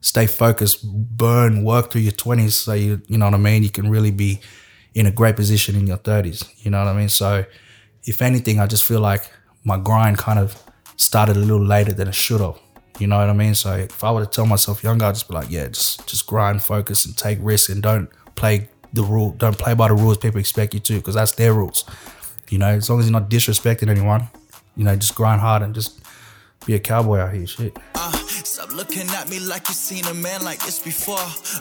stay focused, burn, work through your twenties, so you you know what I mean. You can really be in a great position in your thirties. You know what I mean. So, if anything, I just feel like my grind kind of started a little later than it should have. You know what I mean? So if I were to tell myself younger, I'd just be like, yeah, just just grind, focus, and take risks, and don't play the rule, don't play by the rules people expect you to, because that's their rules. You know, as long as you're not disrespecting anyone, you know, just grind hard and just be a cowboy out here. Shit. Uh, stop looking at me like you seen a man like this before.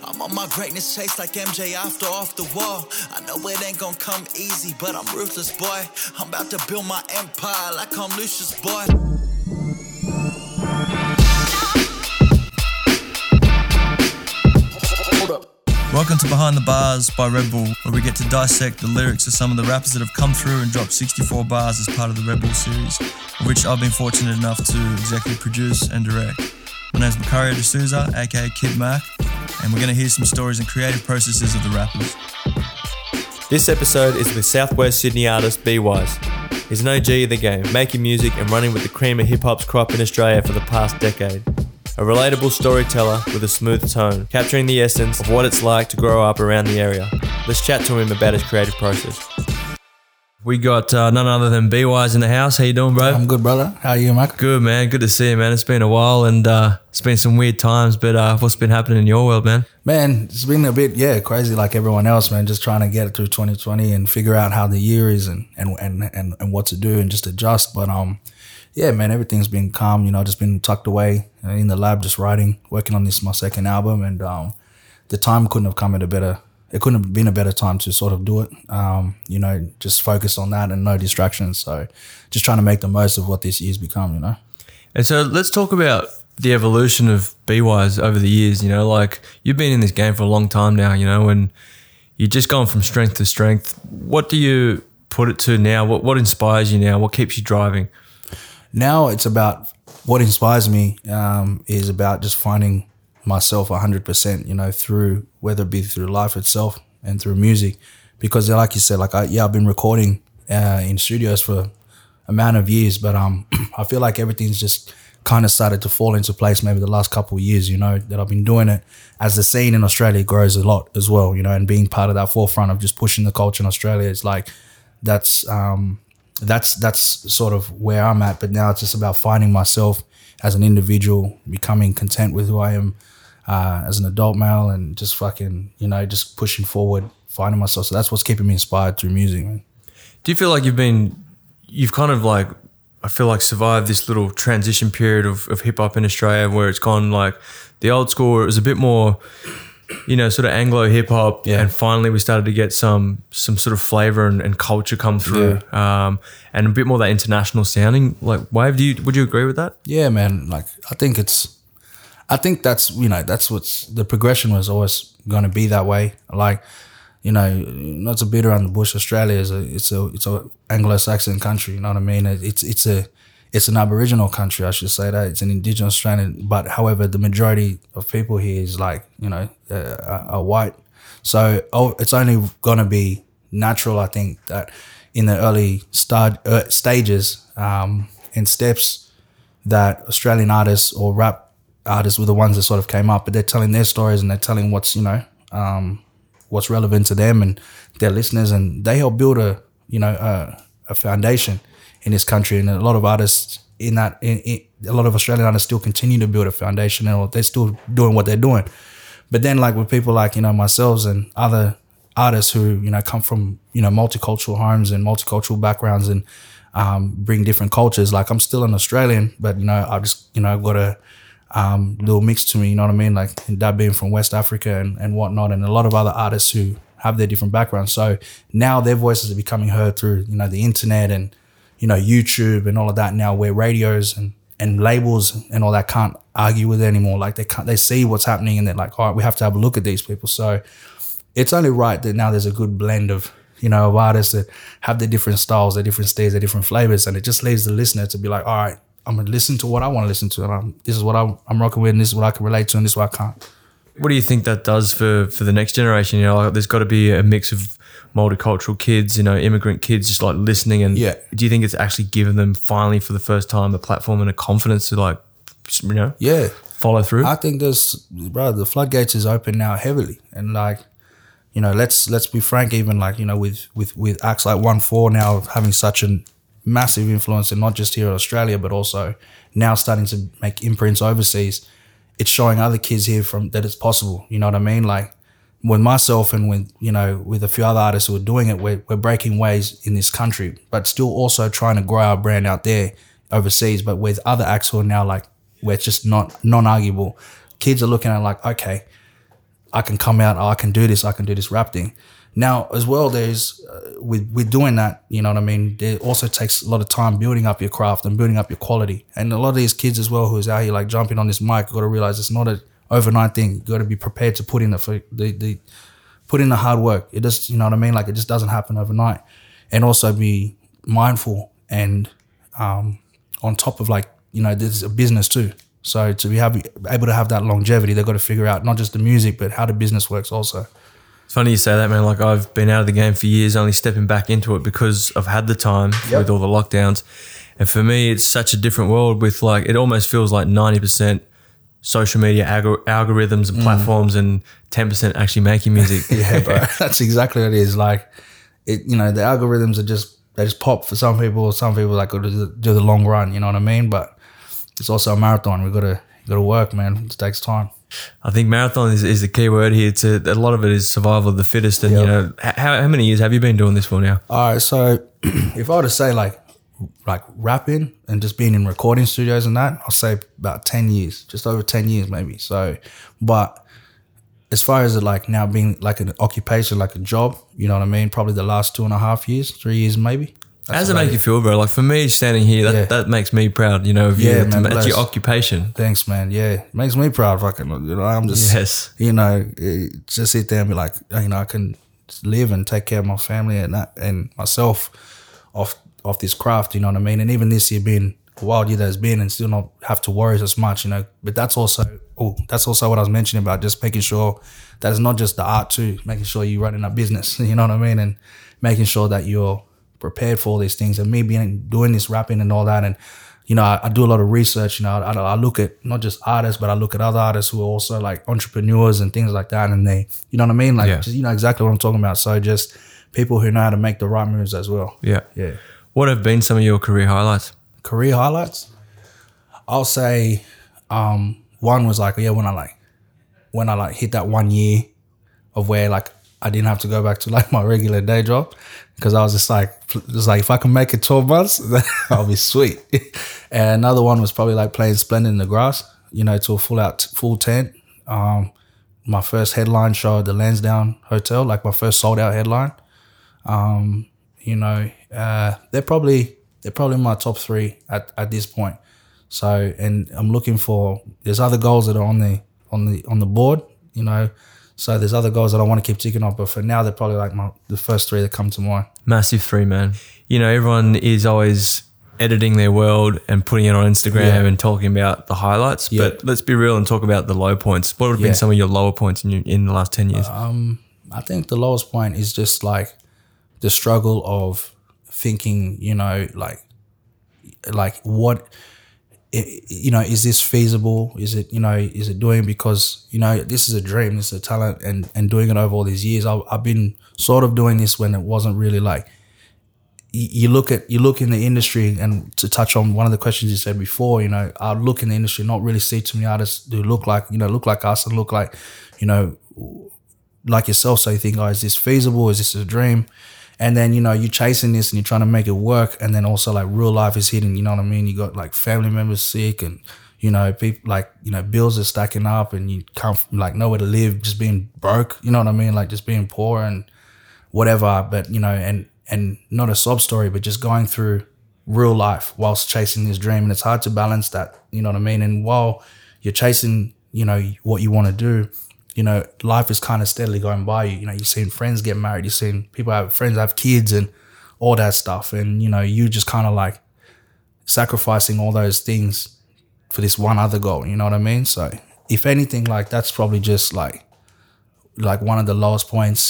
I'm on my greatness chase like MJ after off the wall. I know it ain't gonna come easy, but I'm ruthless, boy. I'm about to build my empire like I'm Lucious, boy. Welcome to Behind the Bars by Red Bull, where we get to dissect the lyrics of some of the rappers that have come through and dropped 64 bars as part of the Red Bull series, which I've been fortunate enough to executive produce and direct. My name is Macario De Souza, aka Kid Mac, and we're going to hear some stories and creative processes of the rappers. This episode is with Southwest Sydney artist B Wise. He's an OG of the game, making music and running with the cream of hip hop's crop in Australia for the past decade a relatable storyteller with a smooth tone, capturing the essence of what it's like to grow up around the area. Let's chat to him about his creative process. We got uh, none other than B Wise in the house. How you doing, bro? I'm good, brother. How are you, Mike? Good, man. Good to see you, man. It's been a while and uh, it's been some weird times, but uh, what's been happening in your world, man? Man, it's been a bit, yeah, crazy like everyone else, man. Just trying to get it through 2020 and figure out how the year is and and and and, and what to do and just adjust. But um, yeah, man, everything's been calm. You know, just been tucked away in the lab, just writing, working on this my second album, and um, the time couldn't have come at a better. It couldn't have been a better time to sort of do it. Um, you know, just focus on that and no distractions. So, just trying to make the most of what this year's become. You know. And so let's talk about the evolution of B-Wise over the years. You know, like you've been in this game for a long time now. You know, and you've just gone from strength to strength. What do you put it to now? What what inspires you now? What keeps you driving? Now it's about what inspires me um, is about just finding myself 100% you know through whether it be through life itself and through music. Because like you said like I, yeah i've been recording uh, in studios for a amount of years but um i feel like everything's just kind of started to fall into place maybe the last couple of years you know that i've been doing it as the scene in australia grows a lot as well you know and being part of that forefront of just pushing the culture in australia it's like that's um that's that's sort of where I'm at. But now it's just about finding myself as an individual, becoming content with who I am uh, as an adult male, and just fucking you know just pushing forward, finding myself. So that's what's keeping me inspired through music. Man. Do you feel like you've been, you've kind of like, I feel like survived this little transition period of, of hip hop in Australia where it's gone like the old school. It was a bit more you know, sort of Anglo hip hop, yeah. and finally we started to get some some sort of flavor and, and culture come through, yeah. um, and a bit more that international sounding. Like, wave, do you would you agree with that? Yeah, man. Like, I think it's, I think that's you know that's what's the progression was always going to be that way. Like, you know, not to beat around the bush. Australia is a it's a it's a Anglo-Saxon country. You know what I mean? It's it's a it's an Aboriginal country, I should say that. It's an Indigenous Australian, but however, the majority of people here is like you know uh, are white. So oh, it's only gonna be natural, I think, that in the early start uh, stages um, and steps that Australian artists or rap artists were the ones that sort of came up, but they're telling their stories and they're telling what's you know um, what's relevant to them and their listeners, and they help build a you know a, a foundation in this country, and a lot of artists in that, in, in, a lot of Australian artists still continue to build a foundation, and they're still doing what they're doing. But then, like with people like you know myself and other artists who you know come from you know multicultural homes and multicultural backgrounds and um, bring different cultures. Like I'm still an Australian, but you know I've just you know I've got a um, little mix to me. You know what I mean? Like that being from West Africa and and whatnot, and a lot of other artists who have their different backgrounds. So now their voices are becoming heard through you know the internet and you know, YouTube and all of that now where radios and, and labels and all that can't argue with it anymore. Like they can't, they see what's happening and they're like, all right, we have to have a look at these people. So it's only right that now there's a good blend of, you know, of artists that have their different styles, their different styles, their different flavors. And it just leaves the listener to be like, all right, I'm going to listen to what I want to listen to. And I'm, this is what I'm, I'm rocking with and this is what I can relate to and this is what I can't. What do you think that does for, for the next generation? You know, like there's got to be a mix of multicultural kids, you know, immigrant kids, just like listening. And yeah. do you think it's actually given them finally for the first time a platform and a confidence to like, you know? Yeah. follow through? I think there's, bro, the floodgates is open now heavily, and like, you know, let's let's be frank. Even like you know, with with with acts like OneFour now having such a massive influence, and not just here in Australia, but also now starting to make imprints overseas. It's showing other kids here from that it's possible. You know what I mean? Like with myself and with you know with a few other artists who are doing it, we're we're breaking ways in this country, but still also trying to grow our brand out there overseas. But with other acts who are now like we're just not non-arguable. Kids are looking at like, okay, I can come out, I can do this, I can do this rap thing. Now, as well, there's uh, with with doing that, you know what I mean. It also takes a lot of time building up your craft and building up your quality. And a lot of these kids as well, who's out here like jumping on this mic, got to realize it's not a overnight thing. You got to be prepared to put in the the the put in the hard work. It just, you know what I mean. Like it just doesn't happen overnight. And also be mindful and um, on top of like you know, this is a business too. So to be happy, able to have that longevity, they've got to figure out not just the music, but how the business works also. It's funny you say that, man. Like I've been out of the game for years, only stepping back into it because I've had the time Yep. with all the lockdowns. And for me, it's such a different world with like, it almost feels like 90% social media algor- algorithms and platforms and 10% actually making music. Mm. Yeah, bro. That's exactly what it is. Like, it, you know, the algorithms are just, they just pop for some people. Some people like go to the, do the long run, you know what I mean? But it's also a marathon. We gotta, gotta work, man. It takes time. I think marathon is, is the key word here. To a lot of it is survival of the fittest. And Yep. you know, how, how many years have you been doing this for now? All right, so if I were to say like like rapping and just being in recording studios and that, I'll say about ten years, just over ten years maybe. So, but as far as it like now being like an occupation, like a job, you know what I mean? Probably the last two and a half years, three years maybe. How does it make you feel, bro? Like for me, standing here, that, Yeah. that makes me proud. You know, of Yeah, you. man, That's your occupation. Thanks, man. Yeah, it makes me proud. Fucking, you know, I'm just, Yes. you know, eh, just sit there and be like, you know, I can live and take care of my family and that, and myself off off this craft. You know what I mean? And even this year being a wild year that has been, and still not have to worry as much. You know, but that's also, oh, that's also what I was mentioning about just making sure that it's not just the art too, making sure you're running a business. You know what I mean? And making sure that you're prepared for all these things and me being doing this rapping and all that and you know I, I do a lot of research you know I, I look at not just artists but I look at other artists who are also like entrepreneurs and things like that and they you know what I mean like Yeah. just, you know exactly what I'm talking about so just people who know how to make the right moves as well Yeah. yeah What have been some of your career highlights? career highlights? I'll say um one was like yeah when I like when I like hit that one year of where like I didn't have to go back to like my regular day job because I was just like just like if I can make it 12 months I'll be sweet. And another one was probably like playing Splendour in the Grass you know to a full out full tent. Um my first headline show at the Lansdowne Hotel like my first sold out headline. Um you know uh they're probably they're probably my top three at, at this point so and I'm looking for there's other goals that are on the on the on the board, you know. So there's other goals that I want to keep ticking off, but for now they're probably like my the first three that come to mind. Massive three, man. You know, everyone is always editing their world and putting it on Instagram Yeah. and talking about the highlights. Yeah. But let's be real and talk about the low points. What would have Yeah. been some of your lower points in, your, in the last 10 years? Um, I think the lowest point is just like the struggle of thinking, you know, like like what you know is this feasible? Is it you know is it doing because you know this is a dream this is a talent and and doing it over all these years. I, i've been sort of doing this when it wasn't really like you look at you look in the industry and to touch on one of the questions you said before you know i look in the industry not really see too many artists who look like you know look like us and look like you know like yourself. So you think oh is this feasible? Is this a dream and then you know you're chasing this and you're trying to make it work. And then also like real life is hitting you know what i mean? You got like family members sick and you know people like you know bills are stacking up and you can't like nowhere to live just being broke you know what i mean? Like just being poor and whatever. But you know and and not a sob story but just going through real life whilst chasing this dream. And it's hard to balance that you know what i mean? And while you're chasing you know what you want to do you know life is kind of steadily going by. You you know you're seeing friends get married you're seeing people have friends have kids and all that stuff. And you know you just kind of like sacrificing all those things for this one other goal you know what i mean? So if anything like that's probably just like like one of the lowest points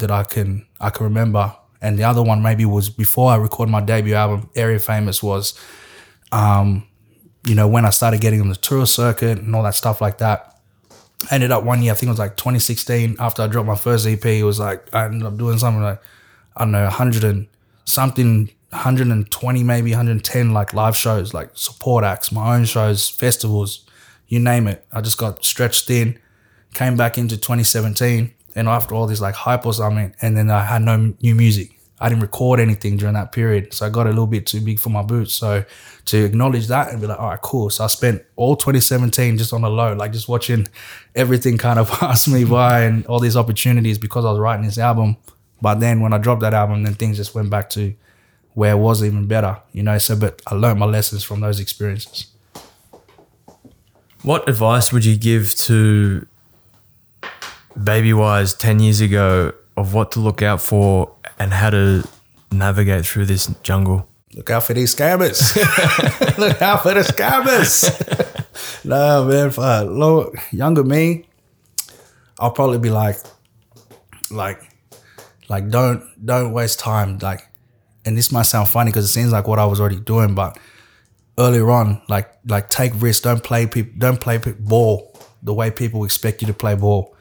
that I can I can remember. And the other one maybe was before I recorded my debut album, Area Famous was um you know, when I started getting on the tour circuit and all that stuff like that, Ended up one year, I think it was like 2016, after I dropped my first EP, it was like, I ended up doing something like, I don't know, 100 and something, 120, maybe 110 like live shows, like support acts, my own shows, festivals, you name it. I just got stretched thin, came back into 2017, and after all this like hype or something, and then I had no new music. I didn't record anything during that period. So I got a little bit too big for my boots. So to acknowledge that and be like, all right, cool. So I spent all 2017 just on the low, like just watching everything kind of pass me by and all these opportunities because I was writing this album. But then when I dropped that album, then things just went back to where it was even better, you know. So, but I learned my lessons from those experiences. What advice would you give to Baby Wise 10 years ago of what to look out for and how to navigate through this jungle? Look out for these scammers. Look out for the scammers. no, man, for low, younger me, I'll probably be like, like, like don't don't waste time. Like, and this might sound funny because it seems like what I was already doing, but earlier on, like like take risks. Don't play people. Don't play pe- ball the way people expect you to play ball.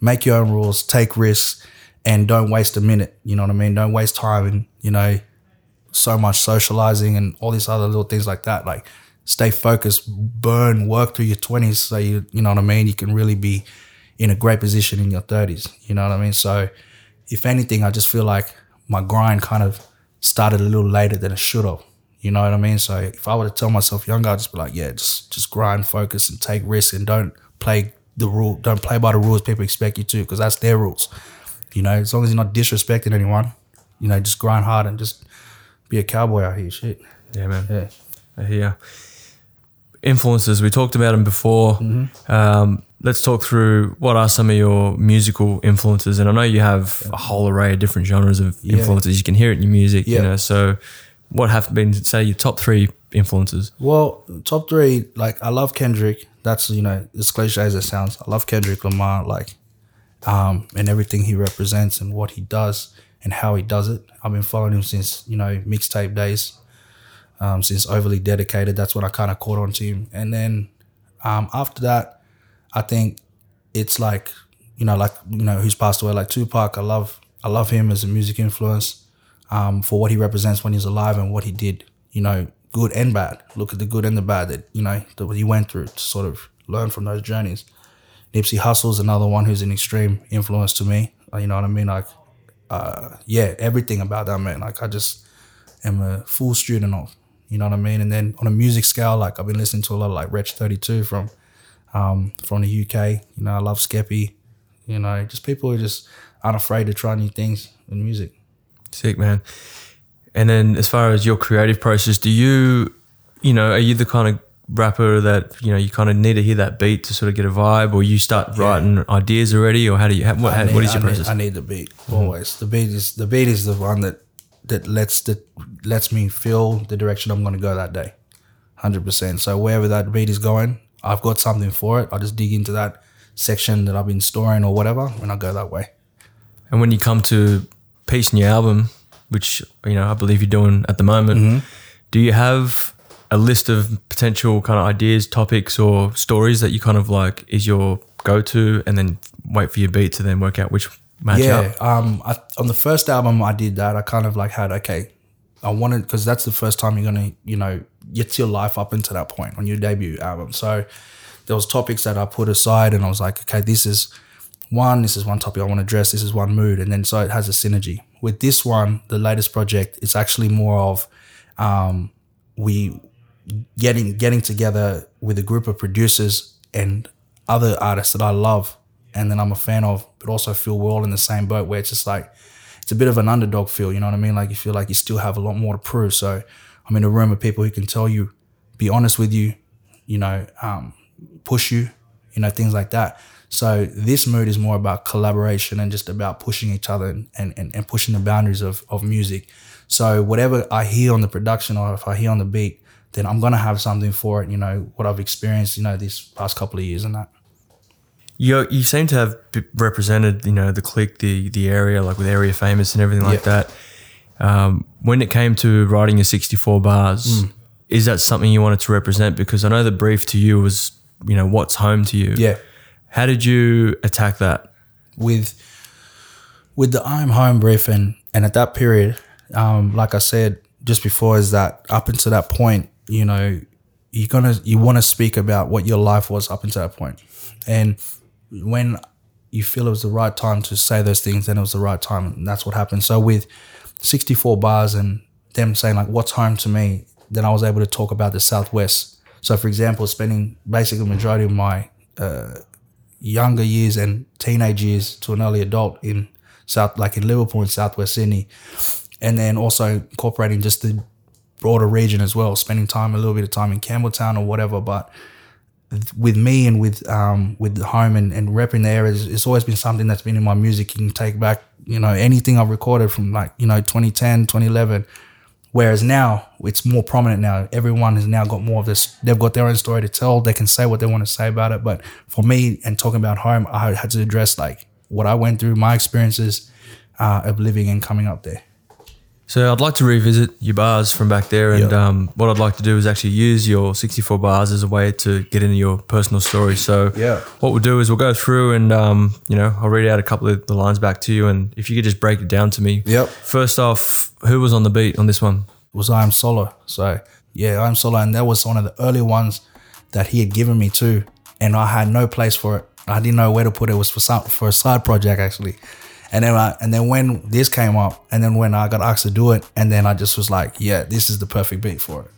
Make your own rules. Take risks, and don't waste a minute. You know what I mean? Don't waste time and you know so much socializing and all these other little things like that. Like stay focused, burn, work through your twenties so you you know what I mean. You can really be in a great position in your thirties. You know what I mean? So if anything, I just feel like my grind kind of started a little later than it should have. You know what I mean? So if I were to tell myself younger, I'd just be like, yeah, just just grind, focus, and take risks, and don't play the rule, don't play by the rules people expect you to, because that's their rules. You know, as long as you're not disrespecting anyone, you know, just grind hard and just be a cowboy out here. Shit. Yeah, man. Yeah. I hear. Influences, we talked about them before. Mm-hmm. Um, let's talk through what are some of your musical influences. And I know you have a whole array of different genres of Yeah. influences. You can hear it in your music, you know. So, what have been, say, your top three influences? Well, top three, like I love Kendrick. That's you know, as cliche as it sounds, I love Kendrick Lamar, like, um, and everything he represents and what he does and how he does it. I've been following him since you know mixtape days, um, since overly dedicated. That's when I kind of caught on to him, and then um, after that, I think it's like you know, like you know, who's passed away, like Tupac. I love, I love him as a music influence um, for what he represents when he's alive and what he did. You know, good and bad. Look at the good and the bad that you know that he went through to sort of learn from those journeys. Nipsey Hussle's another one who's an extreme influence to me. Uh, You know what I mean? Like, uh, yeah, everything about that man. Like, I just am a full student of. You know what I mean? And then on a music scale, like I've been listening to a lot of like Wretch Thirty Two from um, from the UK. You know, I love Skeppy. You know, just people who just aren't afraid to try new things in music. Sick, man. And then, as far as your creative process, do you, you know, are you the kind of rapper that you know you kind of need to hear that beat to sort of get a vibe, or you start writing ideas already, or how do you? How, what, how, need- what is your I need- process? I need the beat always. The beat is the beat is the one that that lets that lets me feel the direction I'm going to go that day, hundred percent. So wherever that beat is going, I've got something for it. I just dig into that section that I've been storing or whatever, and I go that way. And when you come to piecing your album, which you know I believe you're doing at the moment, Mm-hmm. do you have a list of potential kind of ideas, topics, or stories that you kind of like is your go-to, and then wait for your beat to then work out which match yeah. up? Um. I, on the first album, I did that. I kind of like had okay. I wanted because that's the first time you're gonna you know get your life up into that point on your debut album. So there was topics that I put aside, and I was like, okay, this is one. This is one topic I want to address. This is one mood, and then so it has a synergy. With this one, the latest project, it's actually more of um, we getting getting together with a group of producers and other artists that I love and then I'm a fan of, but also feel we're all in the same boat where it's just like it's a bit of an underdog feel, you know what I mean? Like you feel like you still have a lot more to prove. So I'm in a room of people who can tell you, be honest with you, you know, um, push you, you know, things like that. So this mood is more about collaboration and just about pushing each other and, and, and pushing the boundaries of, of music. So whatever I hear on the production or if I hear on the beat, then I'm gonna have something for it, you know, what I've experienced, you know, these past couple of years and that. You you seem to have represented you know the clique, the the area, like with area famous and everything like Yeah. that. Um, when it came to writing your 64 bars, is that something you wanted to represent? Because I know the brief to you was, you know, what's home to you. Yeah. How did you attack that? with with the I'm home brief and and at that period, um, like I said just before, is that up until that point, you know, you're gonna you want to speak about what your life was up until that point, and when you feel it was the right time to say those things, then it was the right time, and that's what happened. So with 64 bars and them saying like, "What's home to me," then I was able to talk about the Southwest. So, for example, spending basically the majority of my uh, younger years and teenage years to an early adult in South, like in Liverpool and Southwest Sydney, and then also incorporating just the broader region as well, spending time a little bit of time in Campbelltown or whatever. But with me and with um, with home and, and repping the area, it's, it's always been something that's been in my music. You can take back, you know, anything I've recorded from like, you know, 2010, 2011. Whereas now it's more prominent now. Everyone has now got more of this. They've got their own story to tell. They can say what they want to say about it. But for me and talking about home, I had to address like what I went through, my experiences uh, of living and coming up there. So I'd like to revisit your bars from back there, and Yep. um, what I'd like to do is actually use your 64 bars as a way to get into your personal story. So Yeah. what we'll do is we'll go through, and um, you know, I'll read out a couple of the lines back to you, and if you could just break it down to me. Yep. First off, who was on the beat on this one? was I Am Solo. So yeah, I Am Solo, and that was one of the early ones that he had given me too, and I had no place for it. I didn't know where to put it. It was for some for a side project actually, and then I, and then when this came up, and then when I got asked to do it, and then I just was like, yeah, this is the perfect beat for it.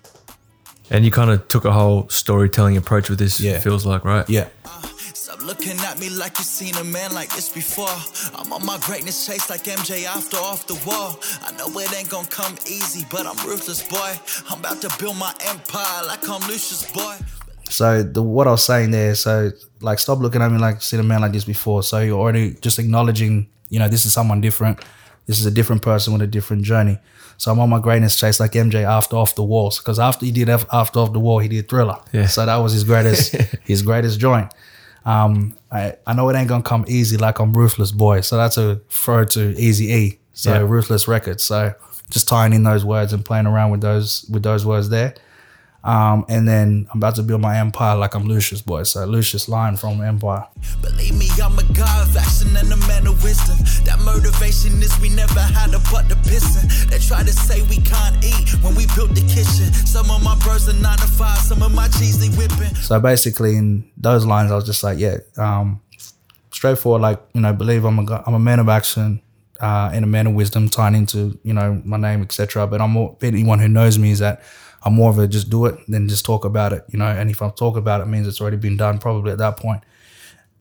And you kind of took a whole storytelling approach with this. Yeah. It feels like right. Yeah, Stop looking at me like you've seen a man like this before. I'm on my greatness chase like MJ after off the wall. I know it ain't gonna come easy, but I'm ruthless, boy. I'm about to build my empire like I'm Lucious, boy. So the what I was saying there, so like stop looking at me like you've seen a man like this before. So you're already just acknowledging, you know, this is someone different. This is a different person with a different journey. So I'm on my greatness chase like MJ after off the walls because after he did after off the wall, he did Thriller. Yeah. So that was his greatest his greatest joint. Um, I, I know it ain't gonna come easy like I'm ruthless boy. So that's a throw to Easy E. So Yeah. ruthless records. So just tying in those words and playing around with those with those words there. Um, and then I'm about to build my empire like I'm Lucious boy. So Lucious line from Empire. Believe me, I'm a god of action and a man of wisdom. That motivation is we never had a butt to. They try to say we can't eat when we built the kitchen. Some of my bros are nine to five, some of my they whipping. So basically, in those lines, I was just like, yeah, um, straightforward. Like you know, believe I'm a gu- I'm a man of action uh, and a man of wisdom, tying into you know my name, etc. But I'm more anyone who knows me is that I'm more of a just do it than just talk about it. You know, and if I'm talk about it, it means it's already been done probably at that point.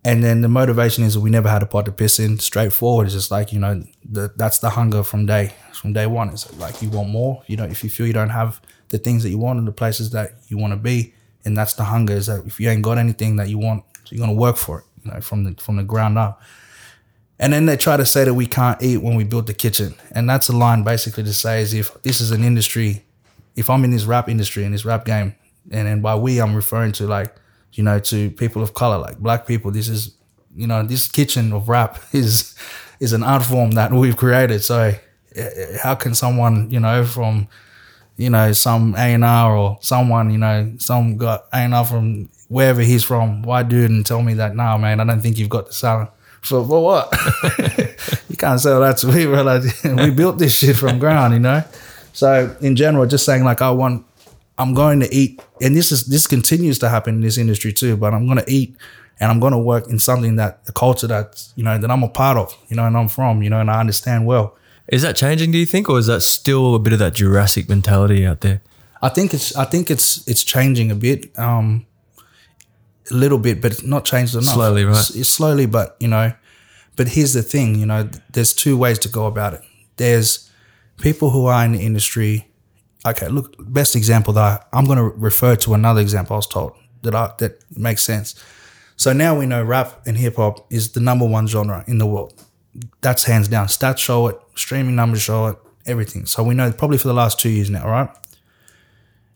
And then the motivation is we never had a pot to piss in. Straightforward. It's just like you know, the, that's the hunger from day from day one. It's like you want more. You know, if you feel you don't have the things that you want in the places that you want to be, and that's the hunger. Is that if you ain't got anything that you want, you're gonna work for it. You know, from the from the ground up. And then they try to say that we can't eat when we built the kitchen, and that's a line basically to say is if this is an industry, if I'm in this rap industry in this rap game, and then by we I'm referring to like you know to people of color like black people. This is you know this kitchen of rap is is an art form that we've created. So eh, how can someone you know from you know some A and R or someone you know some got A and R from wherever he's from, white dude, and tell me that nah man, I don't think you've got the talent. So for what? you can't sell that to me, bro. Like, we built this shit from ground, you know. So in general, just saying like I want, I'm going to eat, and this is this continues to happen in this industry too. But I'm going to eat, and I'm going to work in something that the culture that you know that I'm a part of, you know, and I'm from, you know, and I understand well. Is that changing? Do you think, or is that still a bit of that Jurassic mentality out there? I think it's I think it's it's changing a bit, um, a little bit, but not changed enough. Slowly, right? It's, it's slowly, but you know, but here's the thing, you know, there's two ways to go about it. There's people who are in the industry. Okay, look, best example that I, I'm going to refer to another example I was told that I, that makes sense. So now we know rap and hip hop is the number one genre in the world. That's hands down. Stats show it, streaming numbers show it, everything. So we know probably for the last two years now, right?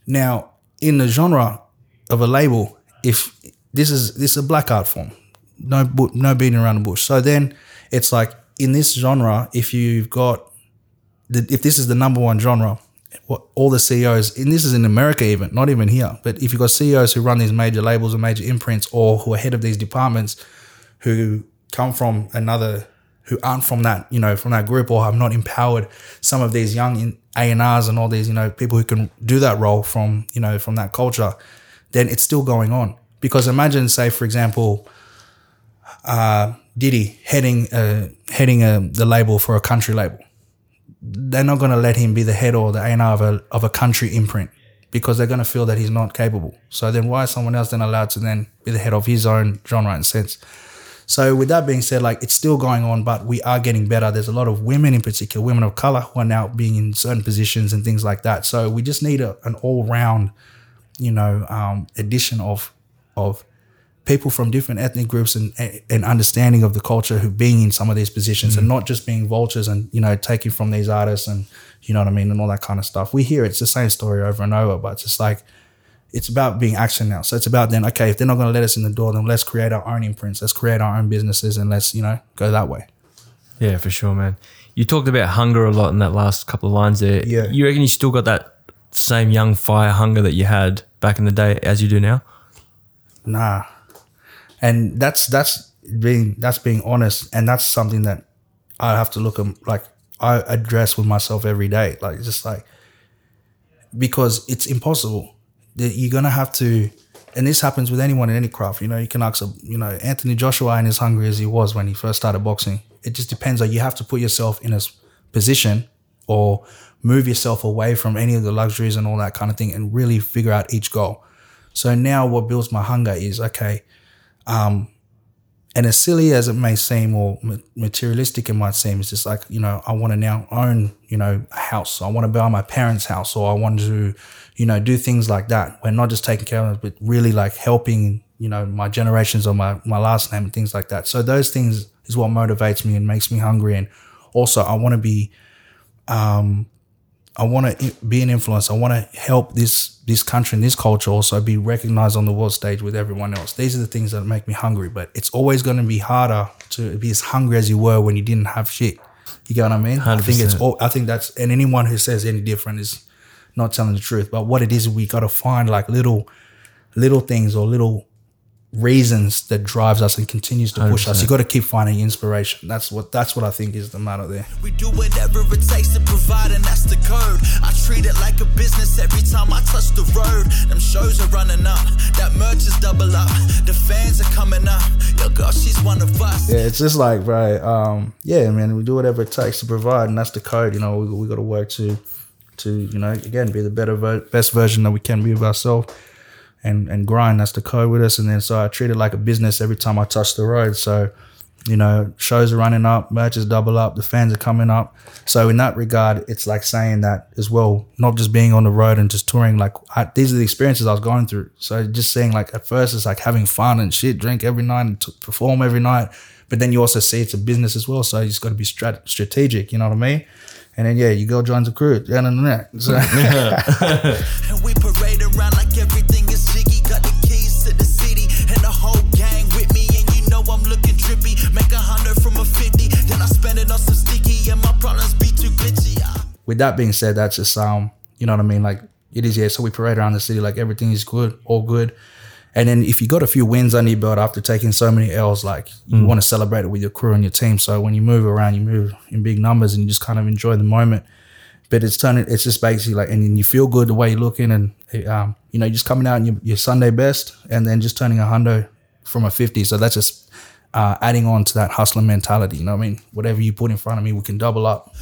Now, in the genre of a label, if this is this is a black art form, no no beating around the bush. So then it's like in this genre, if you've got if this is the number one genre all the CEOs, and this is in America even, not even here, but if you've got CEOs who run these major labels and major imprints or who are head of these departments who come from another, who aren't from that, you know, from that group or have not empowered some of these young A&Rs and all these, you know, people who can do that role from, you know, from that culture, then it's still going on. Because imagine, say, for example, uh, Diddy heading uh, heading a, the label for a country label they're not going to let him be the head or the A&R of a, of a country imprint because they're going to feel that he's not capable. So then why is someone else then allowed to then be the head of his own genre and sense? So with that being said, like it's still going on, but we are getting better. There's a lot of women in particular, women of color who are now being in certain positions and things like that. So we just need a, an all round, you know, um, addition of, of people from different ethnic groups and and understanding of the culture who being in some of these positions mm. and not just being vultures and you know taking from these artists and you know what I mean and all that kind of stuff. We hear it's the same story over and over, but it's just like it's about being action now. So it's about then okay, if they're not going to let us in the door, then let's create our own imprints, let's create our own businesses, and let's you know go that way. Yeah, for sure, man. You talked about hunger a lot in that last couple of lines there. Yeah. You reckon you still got that same young fire hunger that you had back in the day as you do now? Nah, and that's that's being that's being honest, and that's something that I have to look at, like I address with myself every day, like just like because it's impossible that you're gonna have to. And this happens with anyone in any craft. You know, you can ask, a, you know, Anthony Joshua ain't as hungry as he was when he first started boxing. It just depends. Like you have to put yourself in a position or move yourself away from any of the luxuries and all that kind of thing and really figure out each goal. So now what builds my hunger is okay, um, and as silly as it may seem or materialistic it might seem, it's just like, you know, I want to now own, you know, a house. I want to buy my parents' house or I want to, you know, do things like that. We're not just taking care of them, but really like helping, you know, my generations or my, my last name and things like that. So those things is what motivates me and makes me hungry. And also I want to be, um, I want to be an influence. I want to help this this country and this culture also be recognized on the world stage with everyone else. These are the things that make me hungry. But it's always going to be harder to be as hungry as you were when you didn't have shit. You get what I mean? 100%. I think it's all. I think that's and anyone who says any different is not telling the truth. But what it is, we got to find like little little things or little reasons that drives us and continues to push 100%. us. You got to keep finding inspiration. That's what that's what I think is the matter there. We do whatever it takes to provide, and that's the code. I treat it like a business every time I touch the road. Them shows are running up, that merch is double up. The fans are coming up. Yo, girl, she's one of us. Yeah, it's just like right. Um, yeah, man, we do whatever it takes to provide, and that's the code. You know, we, we got to work to to you know again be the better ver- best version that we can be of ourselves and and grind. That's the code with us. And then so I treat it like a business every time I touch the road. So you know, shows are running up, matches double up, the fans are coming up. So in that regard, it's like saying that as well, not just being on the road and just touring. Like I, these are the experiences I was going through. So just saying like at first it's like having fun and shit, drink every night and t- perform every night. But then you also see it's a business as well. So you just got to be strat- strategic. You know what I mean? And then yeah, you go join the crew. Yeah, no, no, no. So. With that being said, that's just um, you know what I mean. Like it is yeah. So we parade around the city like everything is good, all good. And then if you got a few wins under your belt after taking so many L's, like you mm. want to celebrate it with your crew and your team. So when you move around, you move in big numbers and you just kind of enjoy the moment. But it's turning, it's just basically like, and you feel good the way you're looking and, um, you know, just coming out in your, your Sunday best and then just turning a hundo from a 50. So that's just uh, adding on to that hustling mentality. You know what I mean? Whatever you put in front of me, we can double up.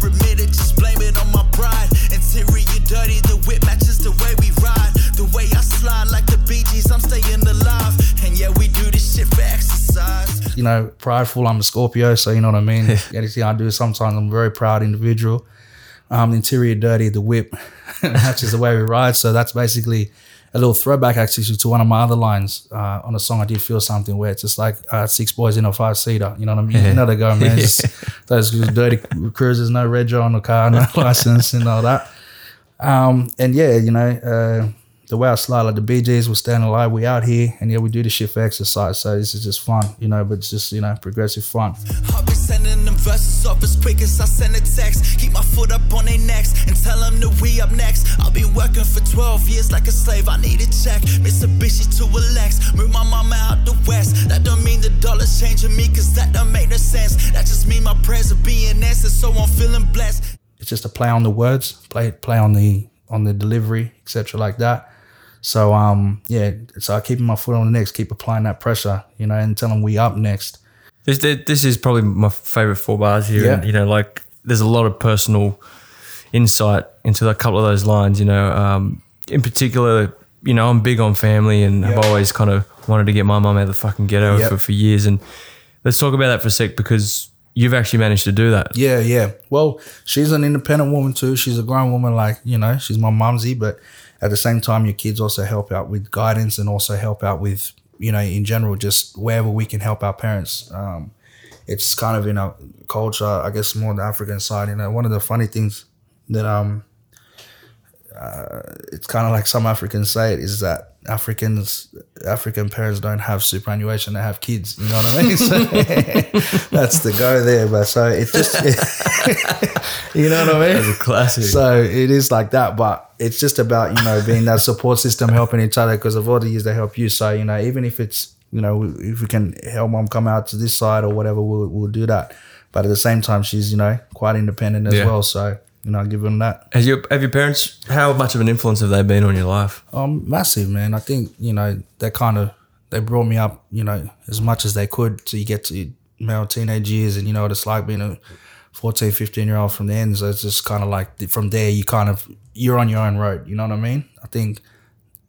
But I would never admit it, just blame it on my pride. Interior dirty, the whip matches the way we ride. The way I slide like the Bee Gees, I'm staying alive. And yeah, we do this shit for exercise. You know, prideful, I'm a Scorpio, so you know what I mean? Anything I do, is sometimes I'm a very proud individual. Um, interior dirty, the whip matches the way we ride. So that's basically a little throwback actually to one of my other lines uh, on a song I did feel something where it's just like uh, six boys in a five seater. You know what I mean? You know they go, man. Just, those dirty cruisers, no reg on the car, no license, and all that. Um, and yeah, you know, uh, the way I slide, like the Bee Gees will stand alive. We out here, and yeah, we do the shit for exercise. So this is just fun, you know. But it's just you know progressive fun. I'll be sending them verses off as quick as I send a text. Keep my foot up on their necks and tell them that we up next. I've been working for 12 years like a slave. I need a check. Mitsubishi to a Lex. Move my mama out the west. That don't mean the dollar's changing me, cause that don't make no sense. That just mean my prayers are being answered, so I'm feeling blessed. It's just a play on the words, play play on the on the delivery, etc. Like that. So um yeah, so I keeping my foot on the next, keep applying that pressure, you know, and tell them we up next. This this is probably my favorite four bars here. Yeah. And, you know, like there's a lot of personal insight into a couple of those lines. You know, um, in particular, you know, I'm big on family, and. I've always kind of wanted to get my mum out of the fucking ghetto Yep. for, for years. And let's talk about that for a sec because you've actually managed to do that. Yeah, yeah. Well, she's an independent woman too. She's a grown woman, like you know, she's my mumsy. But at the same time, your kids also help out with guidance and also help out with you know, in general, just wherever we can help our parents. Um, it's kind of in our culture, I guess, more on the African side. You know, one of the funny things that um, uh, it's kind of like some Africans say it is that Africans, African parents don't have superannuation; they have kids. You know what I mean? So that's the go there. But so it just, you know what I mean? That's a classic. So it is like that, but it's just about you know being that support system, helping each other because of all the years they help you. So you know, even if it's you know if we can help mom come out to this side or whatever, we'll we'll do that. But at the same time, she's you know quite independent as Yeah. well. So you know, give them that. Has your have your parents? How much of an influence have they been on your life? Um, massive man. I think you know they kind of they brought me up, you know, as much as they could till you get to male teenage years, and you know what it's like being a 14, 15 year old from the end. So it's just kind of like from there you kind of you're on your own road. You know what I mean? I think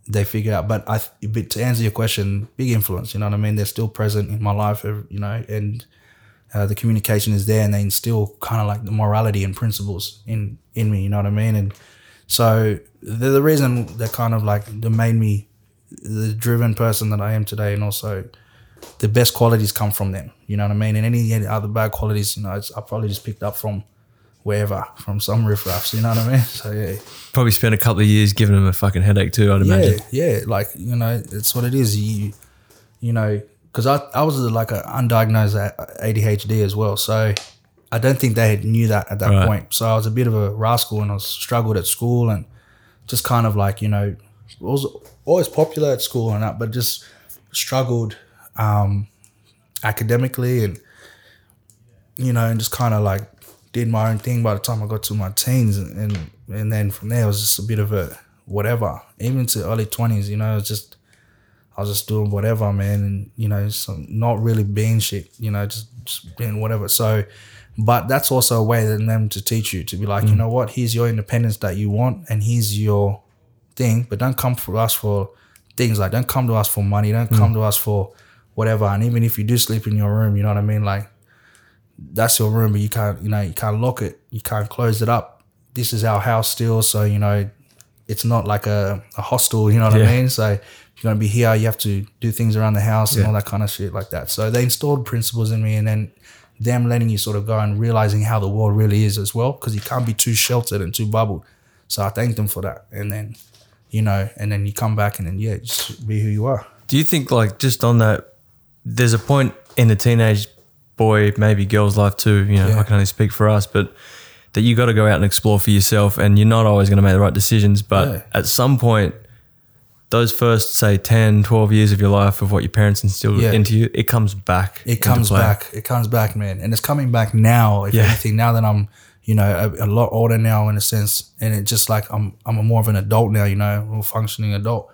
they figure out. But I, but to answer your question, big influence. You know what I mean? They're still present in my life. You know, and uh, the communication is there, and they instill kind of like the morality and principles in in me. You know what I mean? And so the, the reason that kind of like that made me the driven person that I am today, and also the best qualities come from them. You know what I mean? And any, any other bad qualities, you know, it's, I probably just picked up from wherever, from some riffraffs. You know what I mean? So yeah, Probably spent a couple of years giving them a fucking headache too. I'd yeah, imagine. yeah. Like you know, it's what it is. You, you know, because I I was like an undiagnosed ADHD as well, so I don't think they had knew that at that Right. point. So I was a bit of a rascal, and I was struggled at school, and just kind of like you know, was always popular at school and that, but just struggled um, academically and you know, and just kind of like did my own thing by the time I got to my teens, and and, and then from there it was just a bit of a whatever. Even to early twenties, you know, it was just I was just doing whatever, man, and you know, some, not really being shit, you know, just, just being whatever. So, but that's also a way for them to teach you to be like, you mm. know what, here's your independence that you want, and here's your thing, but don't come for us for things like don't come to us for money, don't come mm. to us for whatever. And even if you do sleep in your room, you know what I mean, like that's your room, but you can't, you know, you can't lock it, you can't close it up. This is our house still, so you know, it's not like a, a hostel, you know what Yeah. I mean? So you're gonna be here, you have to do things around the house and Yeah. all that kind of shit like that. So they installed principles in me, and then them letting you sort of go and realizing how the world really is as well, because you can't be too sheltered and too bubbled. So I thank them for that, and then you know, and then you come back and then yeah, just be who you are. Do you think like just on that, there's a point in a teenage boy, maybe girl's life too. You know, Yeah. I can only speak for us, but that you got to go out and explore for yourself, and you're not always going to make the right decisions. But Yeah. at some point, those first say 10, 12 years of your life of what your parents instilled Yeah. into you, it comes back. It comes back. It comes back, man, and it's coming back now. If Yeah. anything, now that I'm, you know, a, a lot older now in a sense, and it just like I'm, I'm a more of an adult now. You know, a functioning adult.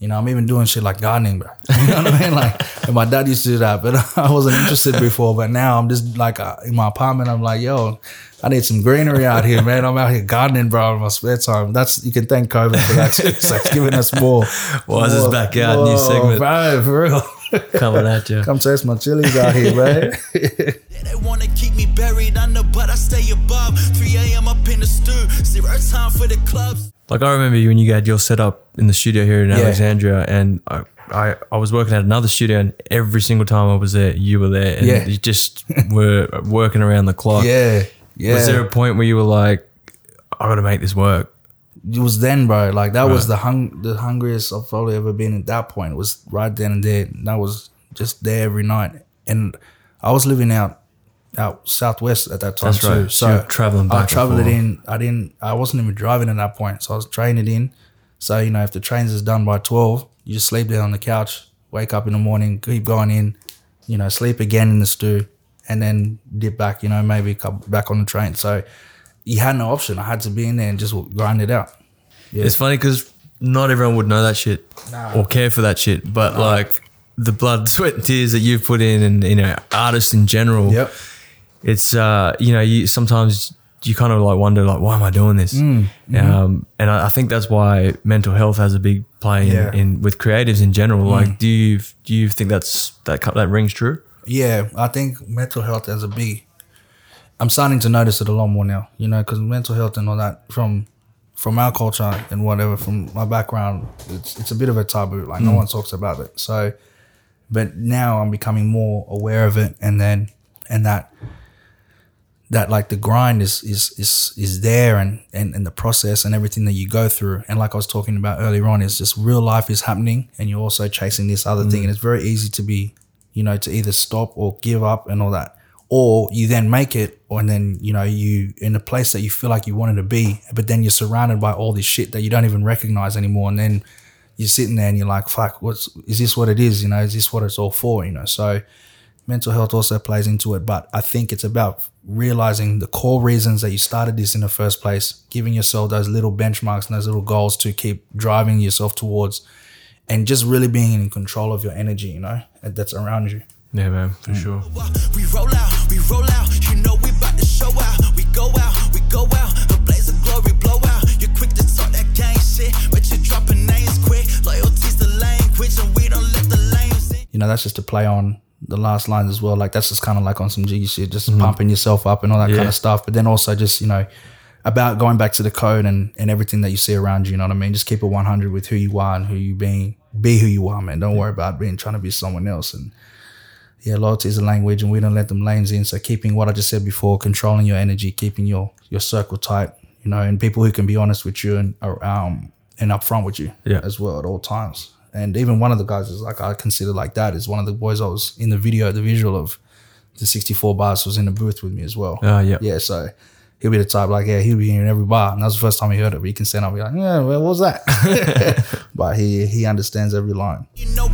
You know, I'm even doing shit like gardening, bro. You know what I mean? Like, and my dad used to do that, but I wasn't interested before. But now I'm just like uh, in my apartment. I'm like, yo, I need some greenery out here, man. I'm out here gardening, bro, in my spare time. That's you can thank COVID for that. Too. It's like giving us more. Why is this more- backyard new more, segment? bro? For real. coming at you. Come taste my chilies out here, man. Yeah, they wanna keep me buried under, but I stay above. 3 a.m. up in the stew, zero time for the clubs. Like I remember you when you had your setup in the studio here in Yeah. Alexandria, and I, I I was working at another studio, and every single time I was there, you were there, and Yeah. you just were working around the clock. Yeah, yeah. Was there a point where you were like, I got to make this work? it was then, bro. Like that was the hung the hungriest I've probably ever been at that point. It was right then and there. That was just there every night. And I was living out out southwest at that time That's too. right. So you're traveling back I traveled it in. I didn't. I wasn't even driving at that point, so I was training it in. So you know, if the trains is done by twelve, you just sleep there on the couch, wake up in the morning, keep going in, you know, sleep again in the stew, and then dip back. You know, maybe come back on the train. So you had no option. I had to be in there and just grind it out. Yeah. It's funny because not everyone would know that shit Nah. or care for that shit, but like the blood, sweat, and tears that you've put in, and you know, artists in general. Yep. It's uh, you know, you sometimes you kind of like wonder like, why am I doing this? Mm, Um, and I, I think that's why mental health has a big play in, Yeah. Mm. in with creatives in general. Like, do you do you think that's that that rings true? Yeah, I think mental health as a big. I'm starting to notice it a lot more now, you know, because mental health and all that from from our culture and whatever from my background, it's it's a bit of a taboo. Like no one talks about it. So, but now I'm becoming more aware of it, and then and that that like the grind is is is is there and, and and the process and everything that you go through. And like I was talking about earlier on is just real life is happening and you're also chasing this other thing. Mm. And it's very easy to be you know to either stop or give up and all that. Or you then make it or and then you know you in a place that you feel like you wanted to be but then you're surrounded by all this shit that you don't even recognize anymore. And then you're sitting there and you're like fuck what's is this what it is? You know is this what it's all for? You know so mental health also plays into it. But i think it's about realizing the core reasons that you started this in the first place giving yourself those little benchmarks and those little goals to keep driving yourself towards and just really being in control of your energy you know that's around you Yeah, man, for Mm. sure. We roll out, we roll out. You know we bout to show out. We go out, we go out. A blaze of glory blow out. You're quick to talk that gang shit, but you're dropping names quick. Loyalty's the language, and we don't let the lames in. you know, that's just to play on the last lines as well. Like that's just kind of like on some jiggy shit, just pumping yourself up and all that kind of stuff. But then also just you know about going back to the code and and everything that you see around you. You know what I mean? Just keep it one hundred with who you are and who you being. Be who you are, man. Don't worry about being trying to be someone else. And yeah, loyalty is a language, and we don't let them lanes in. So keeping what I just said before, controlling your energy, keeping your your circle tight. You know, and people who can be honest with you and um and upfront with you Yeah. as well at all times. And even one of the guys is like I consider like that is one of the boys I was in the video, the visual of the 64 bars was in the booth with me as well. Ah, yeah. Yeah, so he'll be the type like, yeah, he'll be in every bar. And that was the first time he heard it, but he can stand up and be like, yeah, well, what was that? but he he understands every line. You know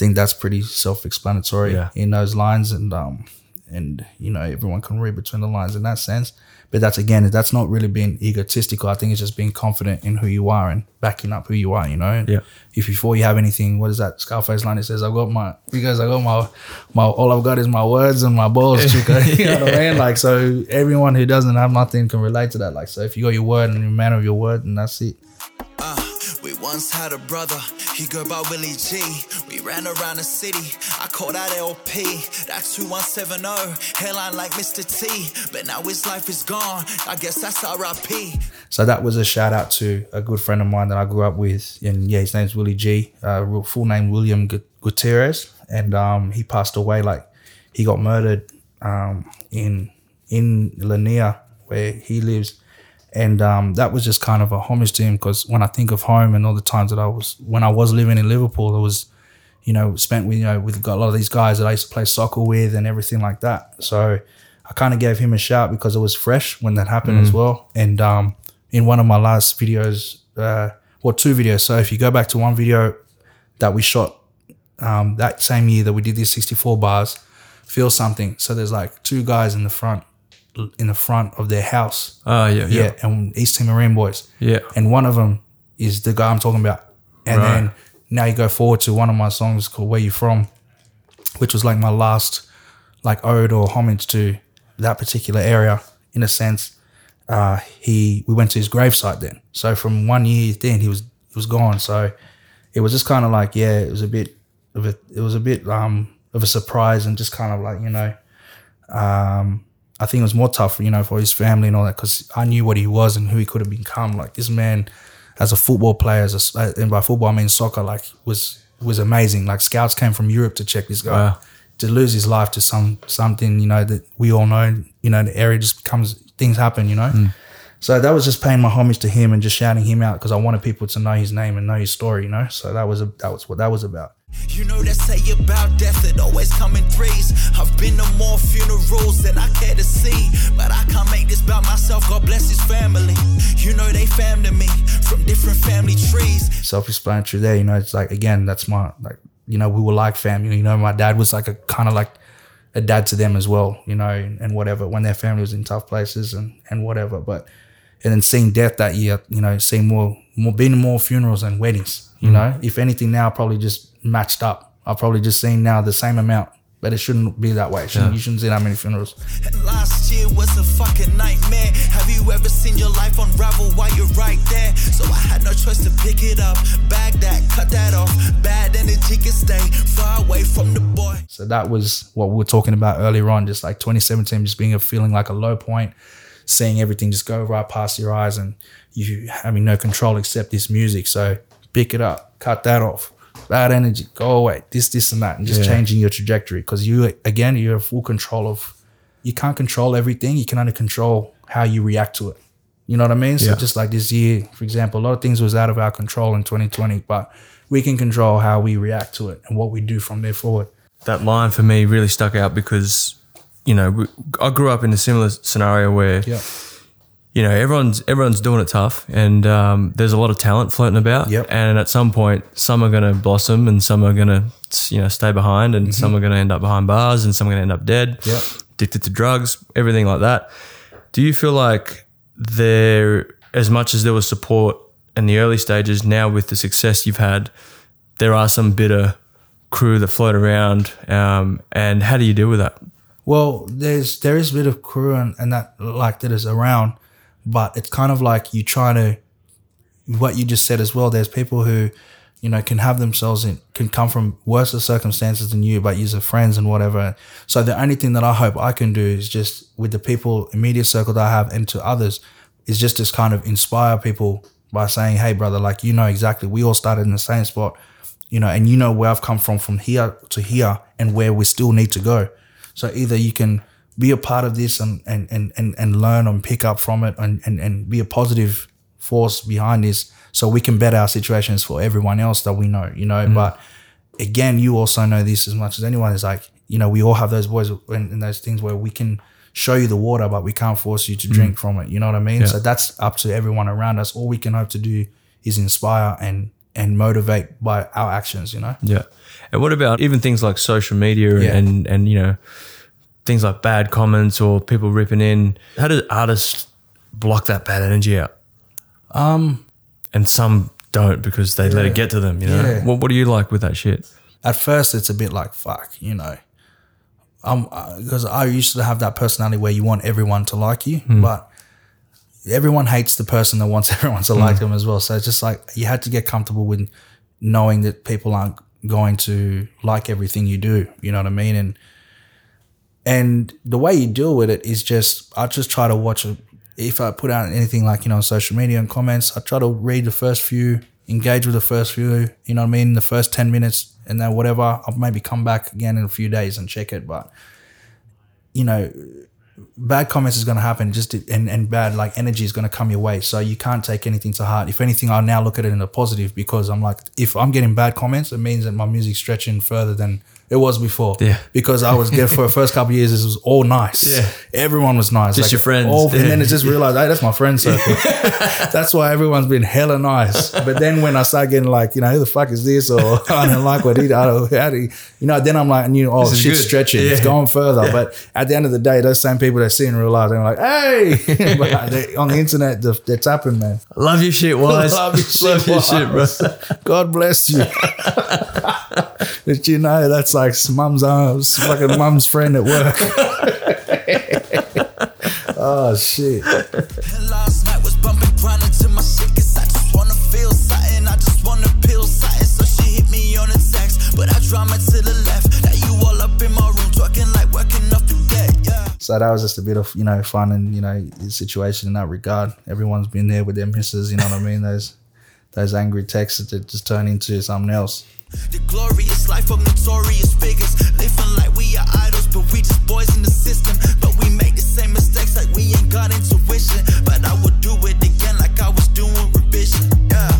think that's pretty self-explanatory Yeah. in those lines, and um, and you know everyone can read between the lines in that sense. But that's again, that's not really being egotistical. I think it's just being confident in who you are and backing up who you are. You know, And Yeah. If before you have anything, what is that Scarface line? It says, "I've got my because I got my my all I've got is my words and my balls, chica." you know what I mean? Like so, everyone who doesn't have nothing can relate to that. Like so, if you got your word and you're a man of your word, and that's it. Once had a brother, he go by Willie G. We ran around the city, I called out LP. That's 2170, hairline like Mr. T. But now his life is gone, I guess that's RIP. So that was a shout out to a good friend of mine that I grew up with, and yeah, his name's Willie G. Uh, full name William Gutierrez, and um, he passed away. Like he got murdered um, in in Lurnea, where he lives, and um, that was just kind of a homage to him. Because when I think of home and all the times that I was when I was living in Liverpool, it was you know spent with you know with a lot of these guys that I used to play soccer with and everything like that. So I kind of gave him a shout because it was fresh when that happened as well. And um, in one of my last videos, uh, or two videos. So if you go back to one video that we shot um, that same year that we did these 64 bars, feel something. So there's like two guys in the front, in the front of their house. Ah, yeah, Yeah, yeah, and East Timor Marine boys. Yeah. And one of them is the guy I'm talking about. And Right. then now you go forward to one of my songs called Where You From, which was like my last like ode or homage to that particular area in a sense. Uh, he we went to his gravesite then. So from one year then he was he was gone. So it was just kind of like yeah, it was a bit of a it was a bit um of a surprise and just kind of like you know um I think it was more tough you know for his family and all that because I knew what he was and who he could have become. Like this man as a football player, as a, uh, and by football I mean soccer, like was was amazing. Like scouts came from Europe to check this guy. Wow. To lose his life to some something, you know, that we all know, you know, the area just becomes things happen, you know. So that was just paying my homage to him and just shouting him out because I wanted people to know his name and know his story, you know. So that was a, that was what that was about. You know they say about death, it always come in threes. I've been to more funerals than I care to see. But I can't make this about myself, God bless his family. You know they fam to me from different family trees. self-explanatory there. You know, it's like again, that's my like you know we were like family. You know, my dad was like a kind of like a dad to them as well. You know, and, and whatever when their family was in tough places and and whatever. But and then seeing death that year, you know, seeing more more being more funerals and weddings. You mm. know, if anything now probably just matched up. I've probably just seen now the same amount. But it shouldn't be that way. Shouldn't, You shouldn't see that many funerals. Last year was a fucking nightmare. Have you ever seen your life unravel while you're right there? So I had no choice to pick it up, bag that, cut that off. Bad energy can stay far away from the boy. So that was what we were talking about earlier on, just like 2017, just being a feeling like a low point, seeing everything just go right past your eyes and you having no control except this music. So pick it up, cut that off. Bad energy, go away. This, this, and that, and just Yeah. changing your trajectory because you again you have full control of. You can't control everything. You can only control how you react to it. You know what I mean? So Yeah. just like this year, for example, a lot of things was out of our control in 2020, but we can control how we react to it and what we do from there forward. that line for me really stuck out because you know we, I grew up in a similar scenario where Yeah. You know everyone's everyone's doing it tough and um, there's a lot of talent floating about. Yep. and at some point some are going to blossom and some are going to you know stay behind and some are going to end up behind bars and some are going to end up dead Yep. addicted to drugs everything like that. Do you feel like there as much as there was support in the early stages now with the success you've had there are some bitter crew that float around um, and how do you deal with that? Well, there's there is a bit of crew and, and that like that is around, but it's kind of like you try to what you just said as well. There's people who, you know, can have themselves in can come from worse circumstances than you, but use are friends and whatever. So the only thing that I hope I can do is just with the people immediate circle that I have and to others is just to kind of inspire people by saying, Hey brother, like you know exactly we all started in the same spot, you know, and you know where I've come from from here to here and where we still need to go. So either you can be a part of this and and and and, and learn and pick up from it and, and and be a positive force behind this so we can better our situations for everyone else that we know, you know. Mm. But again, you also know this as much as anyone is like, you know, we all have those boys and, and those things where we can show you the water, but we can't force you to mm. drink from it. You know what I mean? Yeah. So that's up to everyone around us. All we can hope to do is inspire and and motivate by our actions, you know? Yeah. And what about even things like social media Yeah. and and you know things like bad comments or people ripping in? How do artists block that bad energy out? Um, And some don't because they let it get to them. You know. Yeah. What What do you like with that shit? at first it's a bit like fuck, you know. Um, because I used to have that personality where you want everyone to like you, but everyone hates the person that wants everyone to like them as well. So it's just like you had to get comfortable with knowing that people aren't going to like everything you do. You know what I mean? And and the way you deal with it is just I just try to watch it. If I put out anything like you know on social media and comments, I try to read the first few, engage with the first few. You know what I mean? The first ten minutes, and then whatever. I'll maybe come back again in a few days and check it. But you know, bad comments is going to happen. Just and and bad like energy is going to come your way. So you can't take anything to heart. If anything, I now look at it in a positive because I'm like, if I'm getting bad comments, it means that my music's stretching further than it was before. Yeah. Because I was getting for the first couple of years, it was all nice. Yeah. Everyone was nice. Just your friends. all- Yeah. And then it's just realized, hey, that's my friend circle. that's why everyone's been hella nice. But then when I start getting like, you know, who the fuck is this? Or I don't like what he, I don't, how do you, you know, then I'm like, you know, oh, This shit's good. stretching. It's going further. But at the end of the day, those same people they see in real life, they're like, hey, but they, on the internet, they're, they're tapping, man. Love your shit, wise. Love your shit, Love your shit, bro. God bless you. but you know, that's like mum's arms, uh, fucking mum's friend at work. oh shit. And last night was bumping, grinding to my shit, cause I just wanna feel something. I just wanna peel something. So she hit me on a text, but I drama to the left. Now you all up in my room, talking like working off the debt, yeah. So that was just a bit of you know fun and you know situation in that regard. Everyone's been there with their misses, you know what I mean? Those those angry texts that just turn into something else. The glorious life of notorious figures. Living like we are idols, but we just boys in the system. But we make the same mistakes like we ain't got intuition. But I would do it again like I was doing revision. Yeah.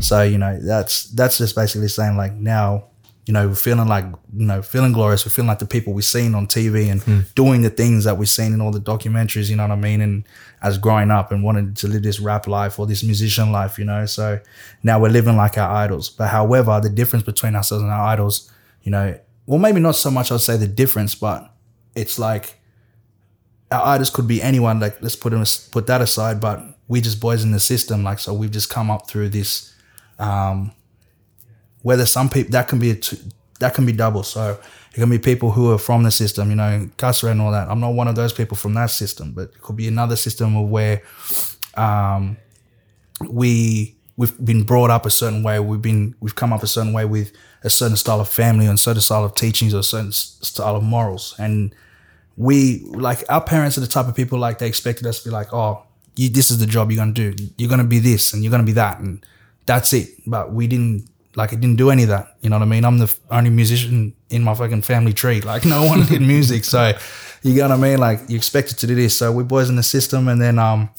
So you know that's that's just basically saying like now you know we're feeling like you know feeling glorious. We're feeling like the people we've seen on TV and hmm. doing the things that we've seen in all the documentaries. You know what I mean? And as growing up and wanted to live this rap life or this musician life, you know. So now we're living like our idols. But however, the difference between ourselves and our idols, you know, well maybe not so much. I'd say the difference, but it's like our idols could be anyone. Like let's put them put that aside. But we just boys in the system. Like so, we've just come up through this. Um, whether some people that can be a t- that can be double. So it can be people who are from the system, you know, incarcerated and all that. I'm not one of those people from that system, but it could be another system of where um, we we've been brought up a certain way. We've been we've come up a certain way with a certain style of family and certain style of teachings or a certain style of morals. And we like our parents are the type of people like they expected us to be like, oh, you, this is the job you're gonna do. You're gonna be this and you're gonna be that, and that's it. But we didn't like it didn't do any of that. You know what I mean? I'm the only musician in my fucking family tree. Like no one did music, so you know what I mean. Like you expected to do this. So we're boys in the system, and then um,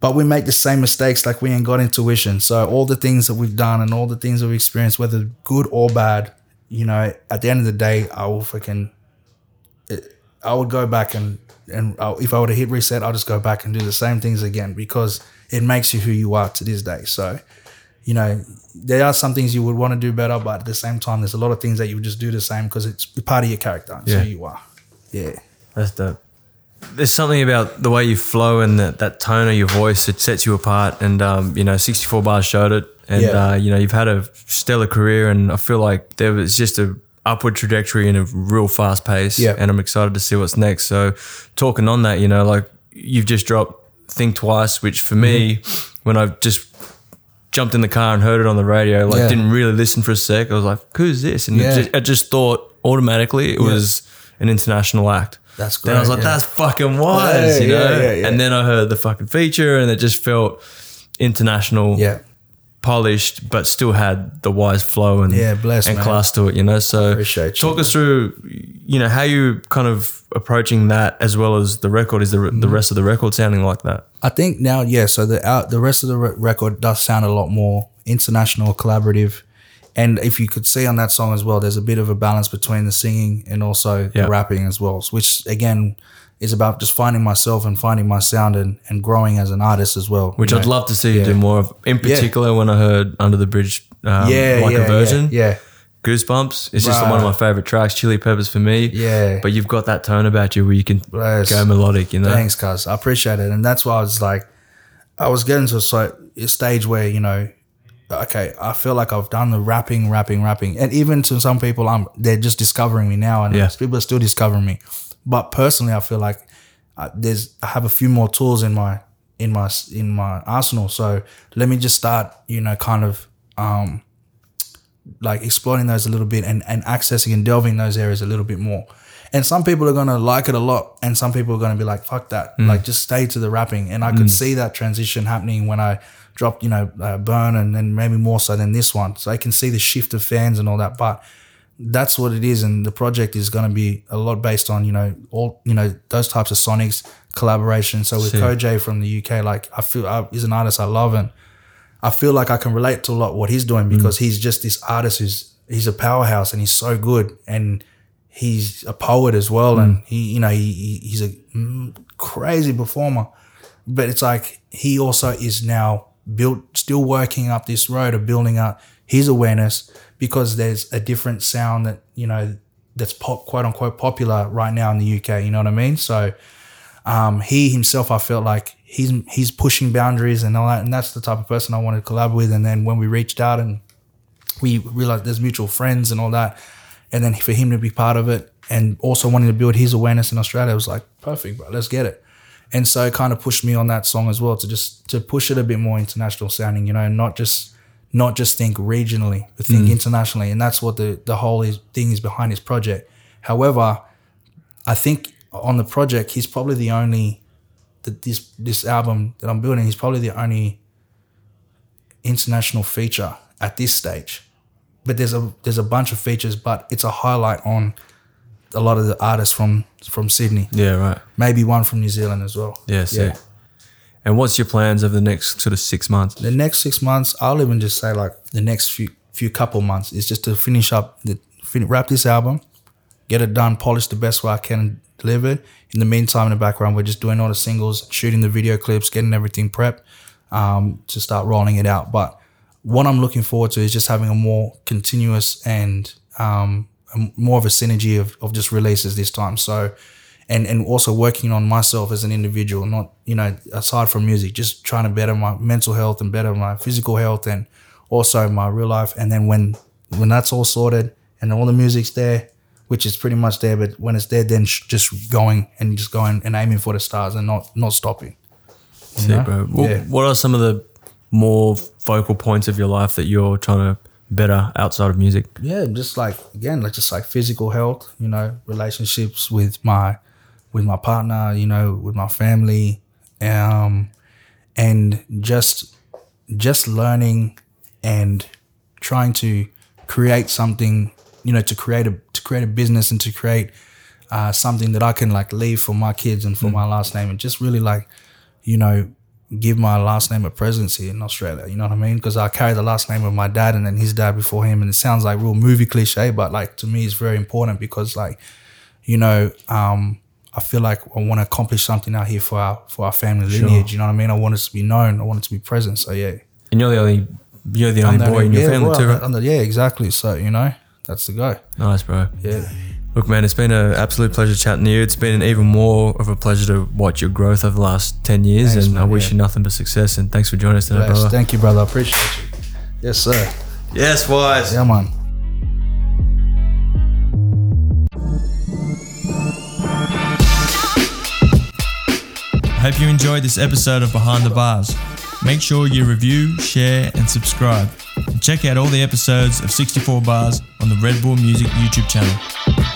but we make the same mistakes. Like we ain't got intuition. So all the things that we've done and all the things that we've experienced, whether good or bad, you know, at the end of the day, I will freaking, I would go back and and if I were to hit reset, I'll just go back and do the same things again because it makes you who you are to this day. So, you know, there are some things you would want to do better, but at the same time, there's a lot of things that you would just do the same because it's part of your character. It's Yeah. who you are. Yeah. That's dope. There's something about the way you flow and that, that tone of your voice that sets you apart. And um, you know, 64 bars showed it. And Yeah. uh, you know, you've had a stellar career, and I feel like there was just a upward trajectory in a real fast pace. Yeah. And I'm excited to see what's next. So, talking on that, you know, like you've just dropped "Think Twice," which for me, Mm-hmm. when I just jumped in the car and heard it on the radio, like Yeah. didn't really listen for a sec. I was like, "Who's this?" And Yeah. I just thought automatically it was an international act. That's Then I was great, like, yeah. that's fucking wise, Yeah, you know? yeah, yeah, yeah. And then I heard the fucking feature and it just felt international, Yeah. Polished, but still had the wise flow and, Yeah, bless, and man. class to it, you know? So Appreciate you. talk us through, you know, how you kind of approaching that as well as the record. Is the, Mm-hmm. the rest of the record sounding like that? I think now, yeah. So the out the rest of the re- record does sound a lot more international, collaborative, and if you could see on that song as well, there's a bit of a balance between the singing and also Yeah. the rapping as well, which again is about just finding myself and finding my sound and, and growing as an artist as well. Which you I'd love to see you do more of. In particular, when I heard Under the Bridge, um, Yeah, like yeah, a version. yeah, yeah. Goosebumps. It's just Bruh. one of my favorite tracks. Chili Peppers for me. Yeah. But you've got that tone about you where you can Bless. go melodic, you know? Thanks, cuz I appreciate it, and that's why I was like, I was getting to a, a stage where you know, okay, I feel like I've done the rapping, rapping, rapping, and even to some people, I'm they're just discovering me now, and Yeah. people are still discovering me. But personally, I feel like uh, there's I have a few more tools in my in my in my arsenal. So let me just start, you know, kind of um, like exploring those a little bit and, and accessing and delving those areas a little bit more. And some people are gonna like it a lot, and some people are gonna be like, "Fuck that!" Mm. Like, just stay to the rapping. And I could see that transition happening when I dropped, you know, uh, Burn, and then maybe more so than this one. So I can see the shift of fans and all that. But that's what it is, and the project is gonna be a lot based on, you know, all you know those types of sonics collaboration. So with. Koj from the UK, like I feel I, he's an artist I love, and I feel like I can relate to a lot what he's doing because he's just this artist who's he's a powerhouse and he's so good and he's a poet as well and he you know he, he he's a mm, crazy performer but it's like he also is now built still working up this road of building up his awareness because there's a different sound that you know that's pop quote unquote popular right now in the UK you know what I mean so um, he himself, I felt like he's he's pushing boundaries and all that, and that's the type of person I wanted to collaborate with. And then when we reached out and we realized there's mutual friends and all that, and then for him to be part of it and also wanting to build his awareness in Australia, it was like perfect, bro. Let's get it. And so it kind of pushed me on that song as well to just to push it a bit more international sounding, you know, not just not just think regionally, but think mm. internationally, and that's what the the whole is, thing is behind his project. However, I think on the project, he's probably the only that this this album that I'm building. He's probably the only international feature at this stage. But there's a there's a bunch of features, but it's a highlight on a lot of the artists from from Sydney. Yeah, right. Maybe one from New Zealand as well. Yeah, sick. And what's your plans over the next sort of six months? The next six months, I'll even just say like the next few few couple months is just to finish up the wrap this album, get it done, polish the best way I can, deliver it. In the meantime, in the background, we're just doing all the singles, shooting the video clips, getting everything prepped um, to start rolling it out. But what I'm looking forward to is just having a more continuous and um, more of a synergy of, of just releases this time. So, and and also working on myself as an individual, not you know aside from music, just trying to better my mental health and better my physical health and also my real life. And then when when that's all sorted and all the music's there, which is pretty much there, but when it's there, then sh- just going and just going and aiming for the stars and not not stopping. Know? bro. What, Yeah. what are some of the more focal points of your life that you're trying to better outside of music? yeah, just like again, like just like physical health, you know, relationships with my with my partner, you know, with my family, um, and just just learning and trying to create something, you know, to create a to create a business and to create uh, something that I can like leave for my kids and for my last name, and just really like, you know, give my last name a presence here in Australia. You know what I mean? Because I carry the last name of my dad and then his dad before him, and it sounds like real movie cliche, but like to me, it's very important because like, you know, um, I feel like I want to accomplish something out here for our for our family lineage. You know what I mean? I want us to be known. I want it to be present. So yeah, And you're the only you're the only boy in your yeah, family well, too, right? Yeah, exactly. So you know, that's the go. Nice, bro. Yeah. Look, man, it's been an absolute pleasure chatting to you. It's been even more of a pleasure to watch your growth over the last 10 years. Thanks, and I wish yeah. you nothing but success. And thanks for joining us today, Bless. brother. Thank you, brother. I appreciate you. Yes, sir. yes, wise. Yeah, man. Hope you enjoyed this episode of Behind the Bars. Make sure you review, share, and subscribe. And check out all the episodes of 64 Bars on the Red Bull Music YouTube channel.